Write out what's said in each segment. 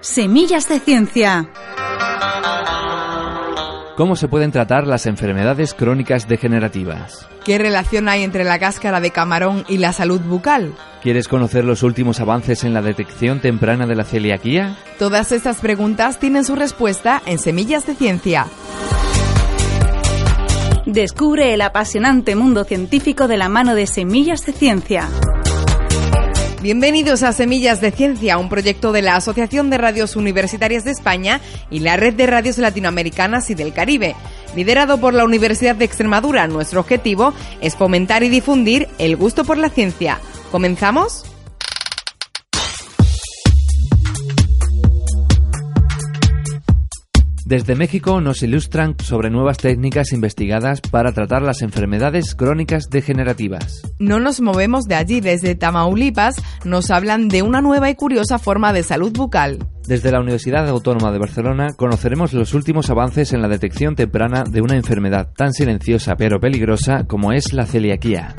Semillas de Ciencia. ¿Cómo se pueden tratar las enfermedades crónicas degenerativas? ¿Qué relación hay entre la cáscara de camarón y la salud bucal? ¿Quieres conocer los últimos avances en la detección temprana de la celiaquía? Todas estas preguntas tienen su respuesta en Semillas de Ciencia. Descubre el apasionante mundo científico de la mano de Semillas de Ciencia. Bienvenidos a Semillas de Ciencia, un proyecto de la Asociación de Radios Universitarias de España y la Red de Radios Latinoamericanas y del Caribe. Liderado por la Universidad de Extremadura, nuestro objetivo es fomentar y difundir el gusto por la ciencia. ¿Comenzamos? Desde México nos ilustran sobre nuevas técnicas investigadas para tratar las enfermedades crónicas degenerativas. No nos movemos de allí, desde Tamaulipas nos hablan de una nueva y curiosa forma de salud bucal. Desde la Universidad Autónoma de Barcelona conoceremos los últimos avances en la detección temprana de una enfermedad tan silenciosa pero peligrosa como es la celiaquía.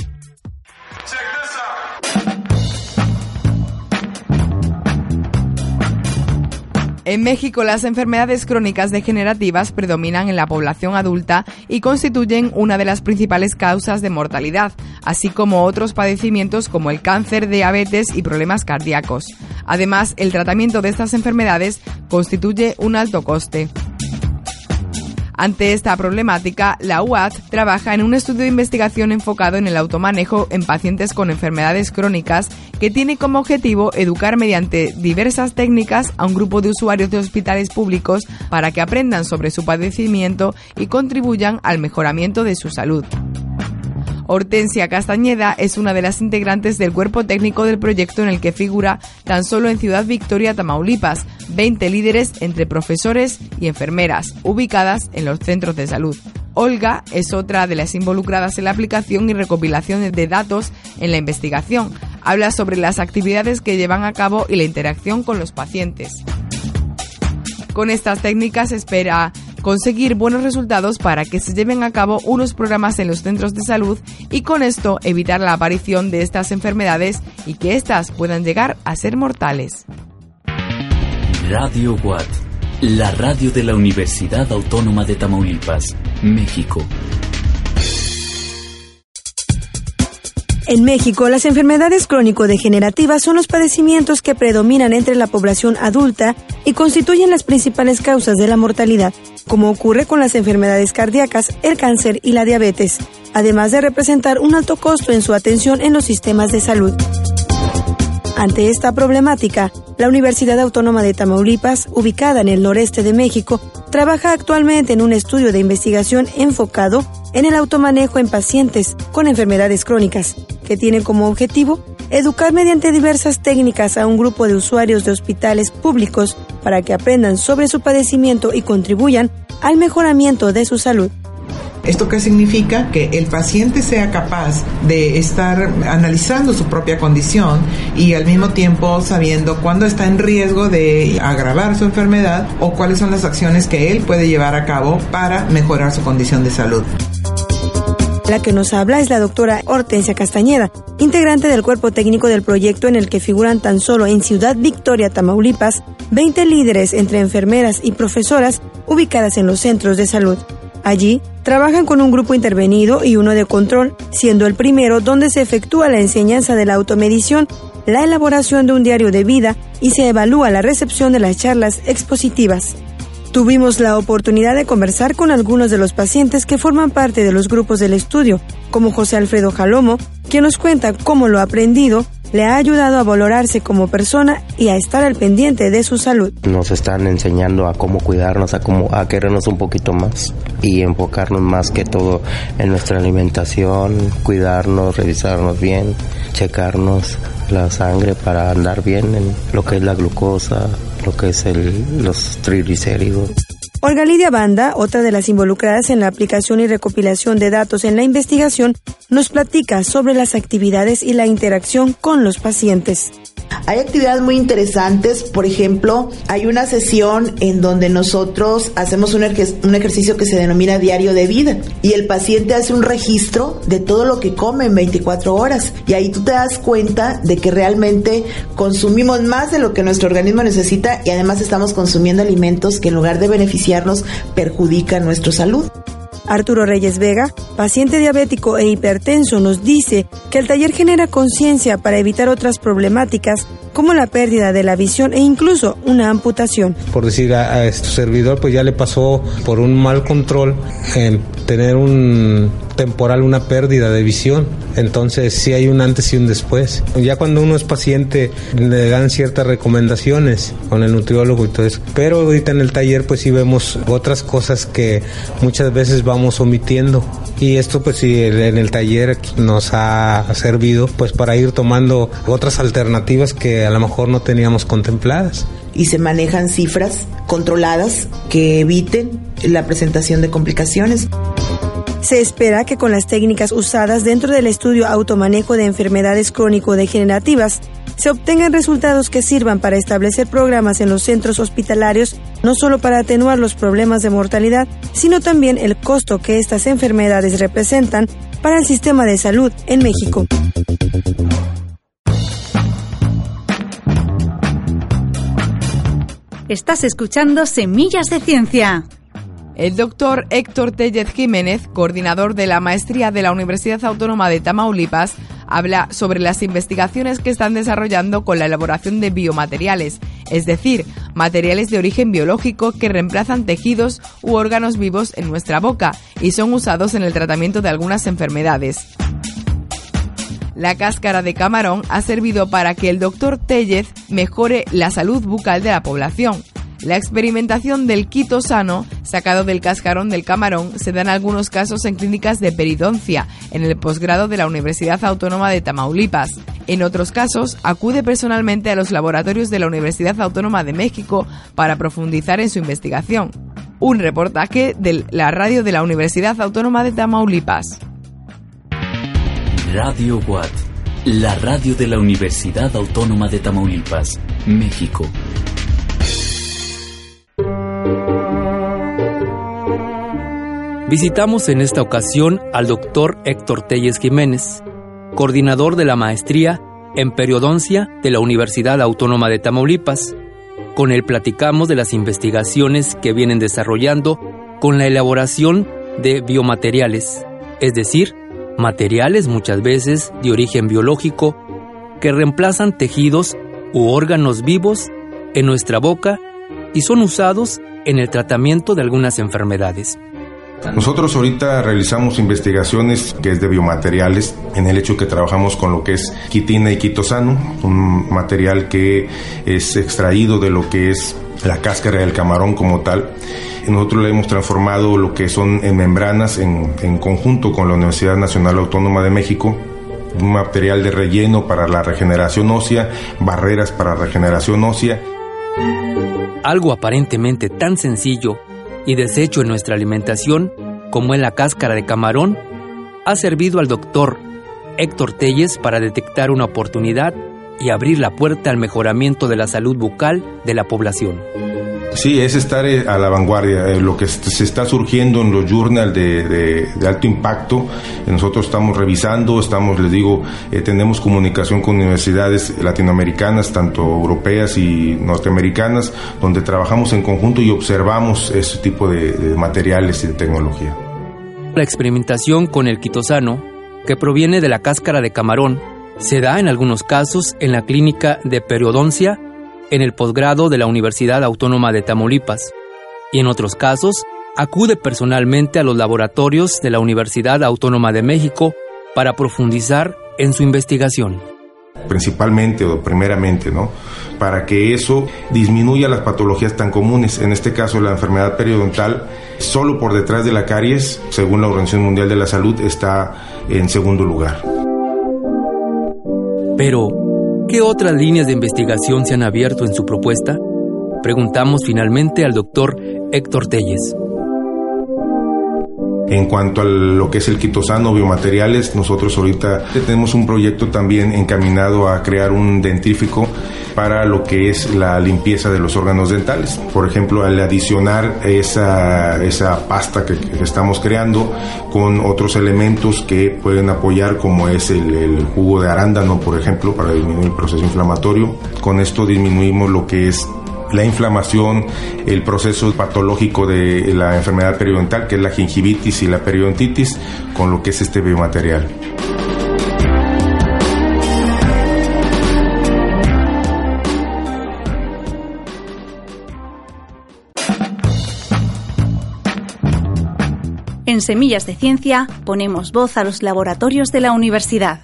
En México las enfermedades crónicas degenerativas predominan en la población adulta y constituyen una de las principales causas de mortalidad, así como otros padecimientos como el cáncer, diabetes y problemas cardíacos. Además, el tratamiento de estas enfermedades constituye un alto coste. Ante esta problemática, la UAT trabaja en un estudio de investigación enfocado en el automanejo en pacientes con enfermedades crónicas que tiene como objetivo educar mediante diversas técnicas a un grupo de usuarios de hospitales públicos para que aprendan sobre su padecimiento y contribuyan al mejoramiento de su salud. Hortensia Castañeda es una de las integrantes del cuerpo técnico del proyecto en el que figura tan solo en Ciudad Victoria, Tamaulipas, 20 líderes entre profesores y enfermeras, ubicadas en los centros de salud. Olga es otra de las involucradas en la aplicación y recopilación de datos en la investigación. Habla sobre las actividades que llevan a cabo y la interacción con los pacientes. Con estas técnicas espera conseguir buenos resultados para que se lleven a cabo unos programas en los centros de salud y con esto evitar la aparición de estas enfermedades y que éstas puedan llegar a ser mortales. Radio Watt, la radio de la Universidad Autónoma de Tamaulipas, México. En México, las enfermedades crónico-degenerativas son los padecimientos que predominan entre la población adulta y constituyen las principales causas de la mortalidad, como ocurre con las enfermedades cardíacas, el cáncer y la diabetes, además de representar un alto costo en su atención en los sistemas de salud. Ante esta problemática, la Universidad Autónoma de Tamaulipas, ubicada en el noreste de México, trabaja actualmente en un estudio de investigación enfocado en el automanejo en pacientes con enfermedades crónicas, que tiene como objetivo educar mediante diversas técnicas a un grupo de usuarios de hospitales públicos para que aprendan sobre su padecimiento y contribuyan al mejoramiento de su salud. ¿Esto qué significa? Que el paciente sea capaz de estar analizando su propia condición y al mismo tiempo sabiendo cuándo está en riesgo de agravar su enfermedad o cuáles son las acciones que él puede llevar a cabo para mejorar su condición de salud. La que nos habla es la doctora Hortensia Castañeda, integrante del cuerpo técnico del proyecto en el que figuran tan solo en Ciudad Victoria, Tamaulipas, 20 líderes entre enfermeras y profesoras ubicadas en los centros de salud. Allí, trabajan con un grupo intervenido y uno de control, siendo el primero donde se efectúa la enseñanza de la automedición, la elaboración de un diario de vida y se evalúa la recepción de las charlas expositivas. Tuvimos la oportunidad de conversar con algunos de los pacientes que forman parte de los grupos del estudio, como José Alfredo Jalomo, quien nos cuenta cómo lo ha aprendido le ha ayudado a valorarse como persona y a estar al pendiente de su salud. Nos están enseñando a cómo cuidarnos, a cómo a querernos un poquito más y enfocarnos más que todo en nuestra alimentación, cuidarnos, revisarnos bien, checarnos la sangre para andar bien en lo que es la glucosa, lo que es el, los triglicéridos. Olga Lidia Banda, otra de las involucradas en la aplicación y recopilación de datos en la investigación, nos platica sobre las actividades y la interacción con los pacientes. Hay actividades muy interesantes, por ejemplo, hay una sesión en donde nosotros hacemos un, un, ejercicio que se denomina diario de vida y el paciente hace un registro de todo lo que come en 24 horas y ahí tú te das cuenta de que realmente consumimos más de lo que nuestro organismo necesita y además estamos consumiendo alimentos que en lugar de beneficiarnos perjudican nuestra salud. Arturo Reyes Vega, paciente diabético e hipertenso, nos dice que el taller genera conciencia para evitar otras problemáticas como la pérdida de la visión e incluso una amputación. Por decir a, este servidor, pues ya le pasó por un mal control en tener un temporal una pérdida de visión. Entonces sí hay un antes y un después. Ya cuando uno es paciente le dan ciertas recomendaciones con el nutriólogo y todo eso. Pero ahorita en el taller pues sí vemos otras cosas que muchas veces vamos omitiendo. Y esto pues sí en el taller nos ha servido pues para ir tomando otras alternativas que a lo mejor no teníamos contempladas. Y se manejan cifras controladas que eviten la presentación de complicaciones. Se espera que con las técnicas usadas dentro del estudio automanejo de enfermedades crónico-degenerativas se obtengan resultados que sirvan para establecer programas en los centros hospitalarios, no solo para atenuar los problemas de mortalidad, sino también el costo que estas enfermedades representan para el sistema de salud en México. Estás escuchando Semillas de Ciencia. El doctor Héctor Tellez Jiménez, coordinador de la maestría de la Universidad Autónoma de Tamaulipas, habla sobre las investigaciones que están desarrollando con la elaboración de biomateriales, es decir, materiales de origen biológico que reemplazan tejidos u órganos vivos en nuestra boca y son usados en el tratamiento de algunas enfermedades. La cáscara de camarón ha servido para que el doctor Tellez mejore la salud bucal de la población. La experimentación del quito sano, sacado del cascarón del camarón, se da en algunos casos en clínicas de peridoncia, en el posgrado de la Universidad Autónoma de Tamaulipas. En otros casos, acude personalmente a los laboratorios de la Universidad Autónoma de México para profundizar en su investigación. Un reportaje de la radio de la Universidad Autónoma de Tamaulipas. Radio Watt, la radio de la Universidad Autónoma de Tamaulipas, México. Visitamos en esta ocasión al doctor Héctor Telles Jiménez, coordinador de la maestría en periodoncia de la Universidad Autónoma de Tamaulipas. Con él platicamos de las investigaciones que vienen desarrollando con la elaboración de biomateriales, es decir, materiales muchas veces de origen biológico que reemplazan tejidos u órganos vivos en nuestra boca y son usados en el tratamiento de algunas enfermedades. Nosotros ahorita realizamos investigaciones que es de biomateriales, en el hecho que trabajamos con lo que es quitina y quitosano, un material que es extraído de lo que es la cáscara del camarón como tal. Nosotros le hemos transformado lo que son en membranas en, en conjunto con la Universidad Nacional Autónoma de México, un material de relleno para la regeneración ósea, barreras para regeneración ósea. Algo aparentemente tan sencillo y desecho en nuestra alimentación, como en la cáscara de camarón, ha servido al doctor Héctor Telles para detectar una oportunidad y abrir la puerta al mejoramiento de la salud bucal de la población. Sí, es estar eh, a la vanguardia. Eh, lo que se está surgiendo en los journals de, alto impacto, eh, nosotros estamos revisando, estamos, les digo, tenemos comunicación con universidades latinoamericanas, tanto europeas y norteamericanas, donde trabajamos en conjunto y observamos ese tipo de, de materiales y de tecnología. La experimentación con el quitosano, que proviene de la cáscara de camarón, se da en algunos casos en la clínica de periodoncia en el posgrado de la Universidad Autónoma de Tamaulipas y en otros casos acude personalmente a los laboratorios de la Universidad Autónoma de México para profundizar en su investigación. principalmente o primeramente, ¿no? Para que eso disminuya las patologías tan comunes, en este caso la enfermedad periodontal, solo por detrás de la caries, según la Organización Mundial de la Salud, está en segundo lugar. Pero, ¿qué otras líneas de investigación se han abierto en su propuesta? Preguntamos finalmente al doctor Héctor Telles. En cuanto a lo que es el quitosano biomateriales, nosotros ahorita tenemos un proyecto también encaminado a crear un dentífrico para lo que es la limpieza de los órganos dentales. Por ejemplo, al adicionar esa, esa pasta que, estamos creando con otros elementos que pueden apoyar, como es el jugo de arándano, por ejemplo, para disminuir el proceso inflamatorio. Con esto disminuimos lo que es la inflamación, el proceso patológico de la enfermedad periodontal, que es la gingivitis y la periodontitis, con lo que es este biomaterial. En Semillas de Ciencia ponemos voz a los laboratorios de la universidad.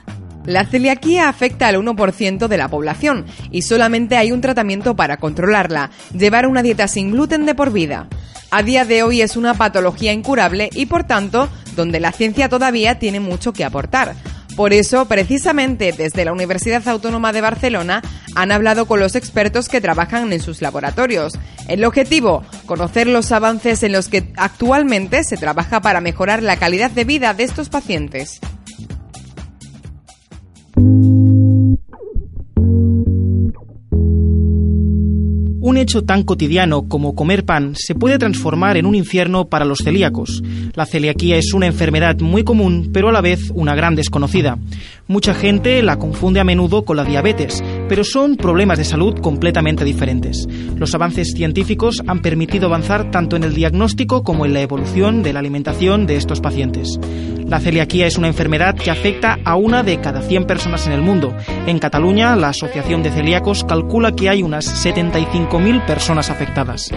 La celiaquía afecta al 1% de la población y solamente hay un tratamiento para controlarla, llevar una dieta sin gluten de por vida. A día de hoy es una patología incurable y por tanto donde la ciencia todavía tiene mucho que aportar. Por eso, precisamente desde la Universidad Autónoma de Barcelona han hablado con los expertos que trabajan en sus laboratorios. El objetivo, conocer los avances en los que actualmente se trabaja para mejorar la calidad de vida de estos pacientes. Hecho tan cotidiano como comer pan se puede transformar en un infierno para los celíacos. La celiaquía es una enfermedad muy común, pero a la vez una gran desconocida. Mucha gente la confunde a menudo con la diabetes, pero son problemas de salud completamente diferentes. Los avances científicos han permitido avanzar tanto en el diagnóstico como en la evolución de la alimentación de estos pacientes. La celiaquía es una enfermedad que afecta a una de cada 100 personas en el mundo. En Cataluña, la Asociación de Celíacos calcula que hay unas 75.000 personas afectadas.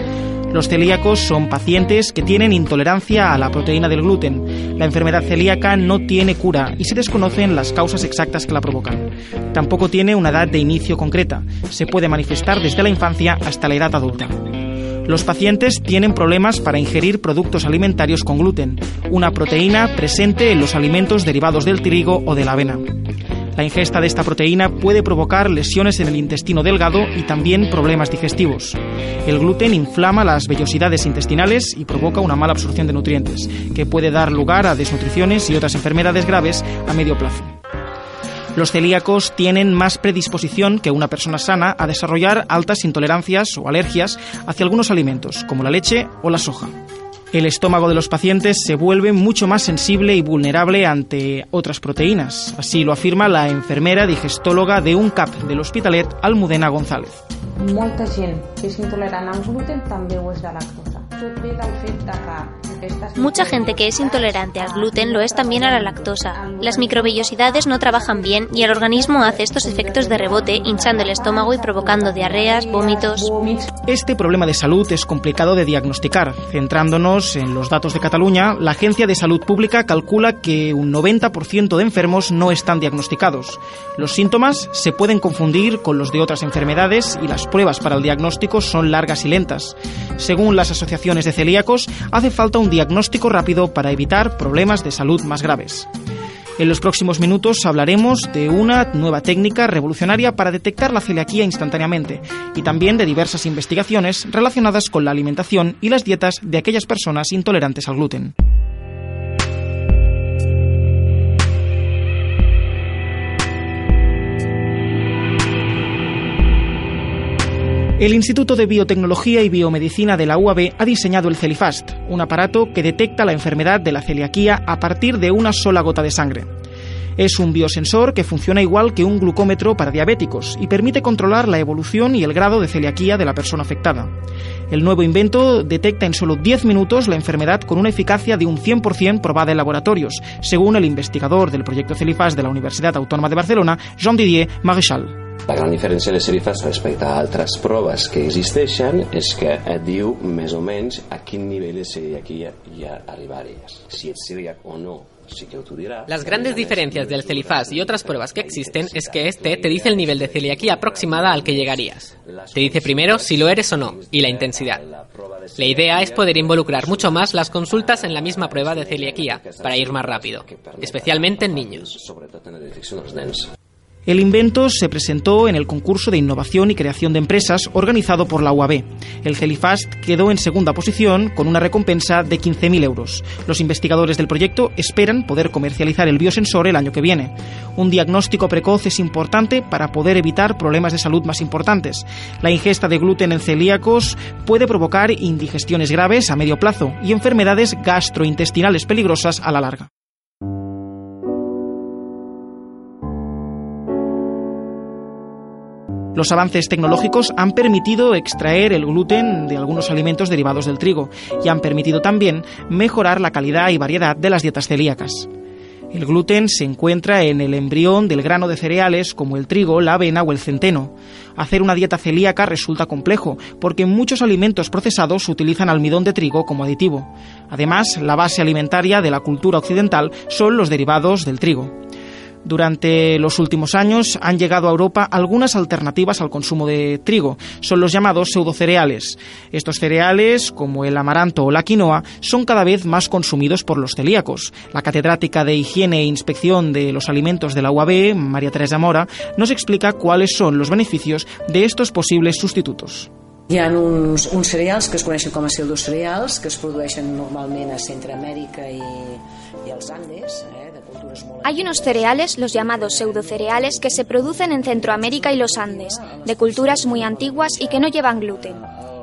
Los celíacos son pacientes que tienen intolerancia a la proteína del gluten. La enfermedad celíaca no tiene cura y se desconocen las causas exactas que la provocan. Tampoco tiene una edad de inicio concreta. Se puede manifestar desde la infancia hasta la edad adulta. Los pacientes tienen problemas para ingerir productos alimentarios con gluten, una proteína presente en los alimentos derivados del trigo o de la avena. La ingesta de esta proteína puede provocar lesiones en el intestino delgado y también problemas digestivos. El gluten inflama las vellosidades intestinales y provoca una mala absorción de nutrientes, que puede dar lugar a desnutriciones y otras enfermedades graves a medio plazo. Los celíacos tienen más predisposición que una persona sana a desarrollar altas intolerancias o alergias hacia algunos alimentos, como la leche o la soja. El estómago de los pacientes se vuelve mucho más sensible y vulnerable ante otras proteínas. Así lo afirma la enfermera digestóloga de un CAP del Hospitalet, Almudena González. Que gluten lactosa. Mucha gente que es intolerante al gluten lo es también a la lactosa. Las microvellosidades no trabajan bien y el organismo hace estos efectos de rebote, hinchando el estómago y provocando diarreas, vómitos. Este problema de salud es complicado de diagnosticar. Centrándonos en los datos de Cataluña, la Agencia de Salud Pública calcula que un 90% de enfermos no están diagnosticados. Los síntomas se pueden confundir con los de otras enfermedades y las pruebas para el diagnóstico son largas y lentas. Según las asociaciones de celíacos, hace falta un diagnóstico rápido para evitar problemas de salud más graves. En los próximos minutos hablaremos de una nueva técnica revolucionaria para detectar la celiaquía instantáneamente y también de diversas investigaciones relacionadas con la alimentación y las dietas de aquellas personas intolerantes al gluten. El Instituto de Biotecnología y Biomedicina de la UAB ha diseñado el Celifast, un aparato que detecta la enfermedad de la celiaquía a partir de una sola gota de sangre. Es un biosensor que funciona igual que un glucómetro para diabéticos y permite controlar la evolución y el grado de celiaquía de la persona afectada. El nuevo invento detecta en solo 10 minutos la enfermedad con una eficacia de un 100% probada en laboratorios, según el investigador del proyecto Celifast de la Universidad Autónoma de Barcelona, Jean-Didier Maréchal. La gran diferència de Serifas respecte a altres proves que existeixen és que et diu més o menys a quin nivell de celiaquia ja arribaries, si ets celíac o no Las grandes diferencias del Celifas y otras pruebas que existen es que este te dice el nivel de celiaquía aproximada al que llegarías. Te dice primero si lo eres o no y la intensidad. La idea es poder involucrar mucho más las consultas en la misma prueba de celiaquía para ir más rápido, especialmente en niños. El invento se presentó en el concurso de innovación y creación de empresas organizado por la UAB. El Celifast quedó en segunda posición con una recompensa de 15.000 euros. Los investigadores del proyecto esperan poder comercializar el biosensor el año que viene. Un diagnóstico precoz es importante para poder evitar problemas de salud más importantes. La ingesta de gluten en celíacos puede provocar indigestiones graves a medio plazo y enfermedades gastrointestinales peligrosas a la larga. Los avances tecnológicos han permitido extraer el gluten de algunos alimentos derivados del trigo y han permitido también mejorar la calidad y variedad de las dietas celíacas. El gluten se encuentra en el embrión del grano de cereales como el trigo, la avena o el centeno. Hacer una dieta celíaca resulta complejo porque muchos alimentos procesados utilizan almidón de trigo como aditivo. Además, la base alimentaria de la cultura occidental son los derivados del trigo. Durante los últimos años han llegado a Europa algunas alternativas al consumo de trigo. Son los llamados pseudocereales. Estos cereales, como el amaranto o la quinoa, son cada vez más consumidos por los celíacos. La catedrática de Higiene e Inspección de los Alimentos de la UAB, María Teresa Mora, nos explica cuáles son los beneficios de estos posibles sustitutos. Hi ha uns, uns cereals que es coneixen com a pseudocereals que es produeixen normalment a Centroamèrica i, als Andes, eh, de. Hay unos cereales, los llamados pseudocereales, que se producen en Centroamérica y los Andes, de culturas muy antiguas y que no llevan gluten.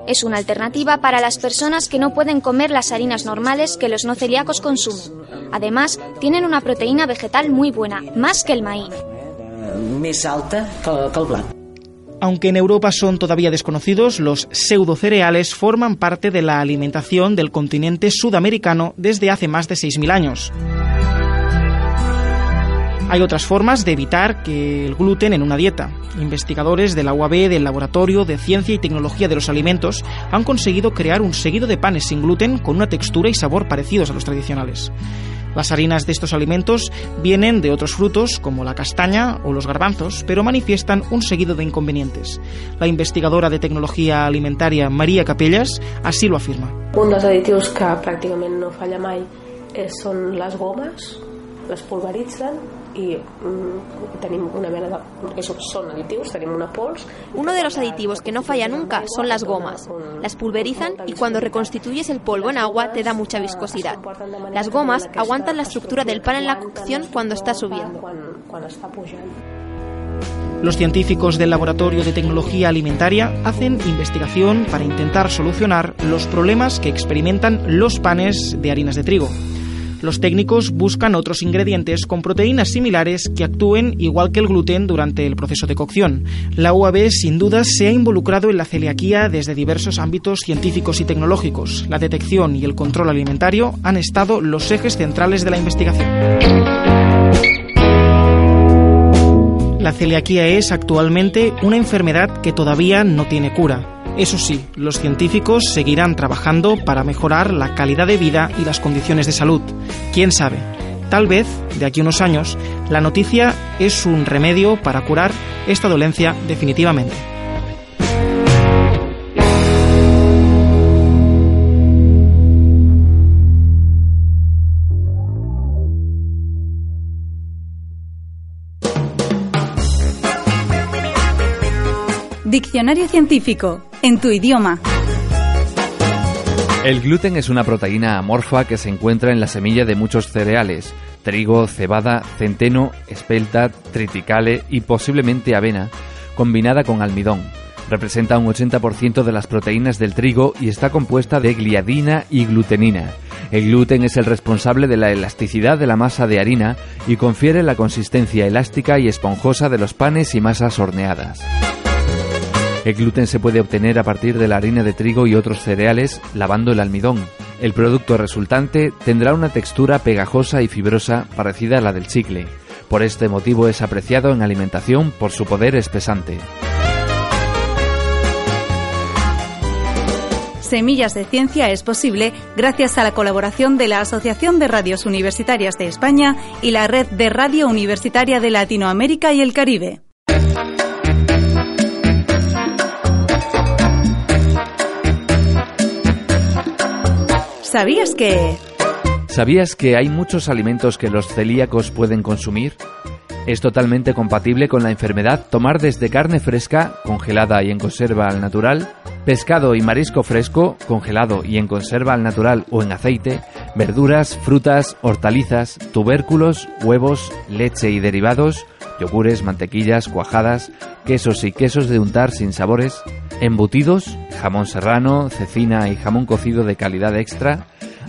Es una alternativa para las personas que no pueden comer las harinas normales que los no celíacos consumen. Además, tienen una proteína vegetal muy buena, más que el maíz. més alta que, que el blanc. Aunque en Europa son todavía desconocidos, los pseudocereales forman parte de la alimentación del continente sudamericano desde hace más de 6.000 años. Hay otras formas de evitar que el gluten en una dieta. Investigadores de la UAB del Laboratorio de Ciencia y Tecnología de los Alimentos han conseguido crear un seguido de panes sin gluten con una textura y sabor parecidos a los tradicionales. Las harinas de estos alimentos vienen de otros frutos como la castaña o los garbanzos, pero manifiestan un seguido de inconvenientes. La investigadora de tecnología alimentaria María Capellas así lo afirma. Un dels que pràcticament no falla mai eh, són les gomes, les pulveritzen i mm, tenim una mena de... que són, són additius, tenim una pols... Uno de los aditivos que no falla nunca son las gomas. Las pulverizan y cuando reconstituyes el polvo en agua te da mucha viscosidad. Las gomas aguantan la estructura del pan en la cocción cuando está subiendo. Los científicos del Laboratorio de Tecnología Alimentaria hacen investigación para intentar solucionar los problemas que experimentan los panes de harinas de trigo. Los técnicos buscan otros ingredientes con proteínas similares que actúen igual que el gluten durante el proceso de cocción. La UAB sin duda se ha involucrado en la celiaquía desde diversos ámbitos científicos y tecnológicos. La detección y el control alimentario han estado los ejes centrales de la investigación. La celiaquía es actualmente una enfermedad que todavía no tiene cura. Eso sí, los científicos seguirán trabajando para mejorar la calidad de vida y las condiciones de salud. ¿Quién sabe? Tal vez, de aquí a unos años, la noticia es un remedio para curar esta dolencia definitivamente. Diccionario científico, en tu idioma. El gluten es una proteína amorfa que se encuentra en la semilla de muchos cereales, trigo, cebada, centeno, espelta, triticale y posiblemente avena, combinada con almidón. Representa un 80% de las proteínas del trigo y está compuesta de gliadina y glutenina. El gluten es el responsable de la elasticidad de la masa de harina y confiere la consistencia elástica y esponjosa de los panes y masas horneadas. El gluten se puede obtener a partir de la harina de trigo y otros cereales lavando el almidón. El producto resultante tendrá una textura pegajosa y fibrosa parecida a la del chicle. Por este motivo es apreciado en alimentación por su poder espesante. Semillas de Ciencia es posible gracias a la colaboración de la Asociación de Radios Universitarias de España y la Red de Radio Universitaria de Latinoamérica y el Caribe. ¿Sabías que... ¿Sabías que hay muchos alimentos que los celíacos pueden consumir? Es totalmente compatible con la enfermedad tomar desde carne fresca, congelada y en conserva al natural, pescado y marisco fresco, congelado y en conserva al natural o en aceite, verduras, frutas, hortalizas, tubérculos, huevos, leche y derivados, yogures, mantequillas, cuajadas, quesos y quesos de untar sin sabores, embutidos, jamón serrano, cecina y jamón cocido de calidad extra,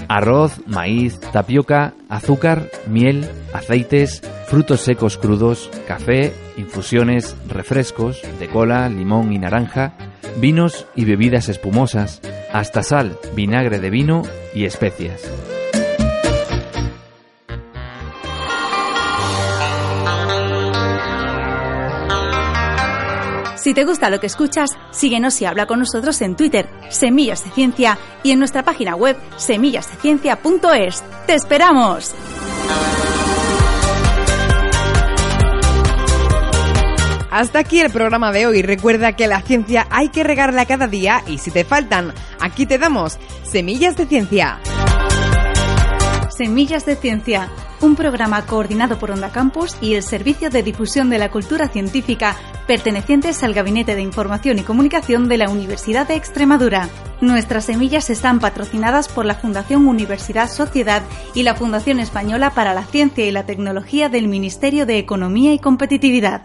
arroz, maíz, tapioca, azúcar, miel, aceites, frutos secos crudos, café, infusiones, refrescos de cola, limón y naranja, vinos y bebidas espumosas, hasta sal, vinagre de vino y especias. Si te gusta lo que escuchas, síguenos y habla con nosotros en Twitter, Semillas de Ciencia, y en nuestra página web, semillasdeciencia.es. ¡Te esperamos! Hasta aquí el programa de hoy. Recuerda que la ciencia hay que regarla cada día y si te faltan, aquí te damos Semillas de Ciencia. Semillas de Ciencia, un programa coordinado por Onda Campus y el Servicio de Difusión de la Cultura Científica, pertenecientes al Gabinete de Información y Comunicación de la Universidad de Extremadura. Nuestras semillas están patrocinadas por la Fundación Universidad Sociedad y la Fundación Española para la Ciencia y la Tecnología del Ministerio de Economía y Competitividad.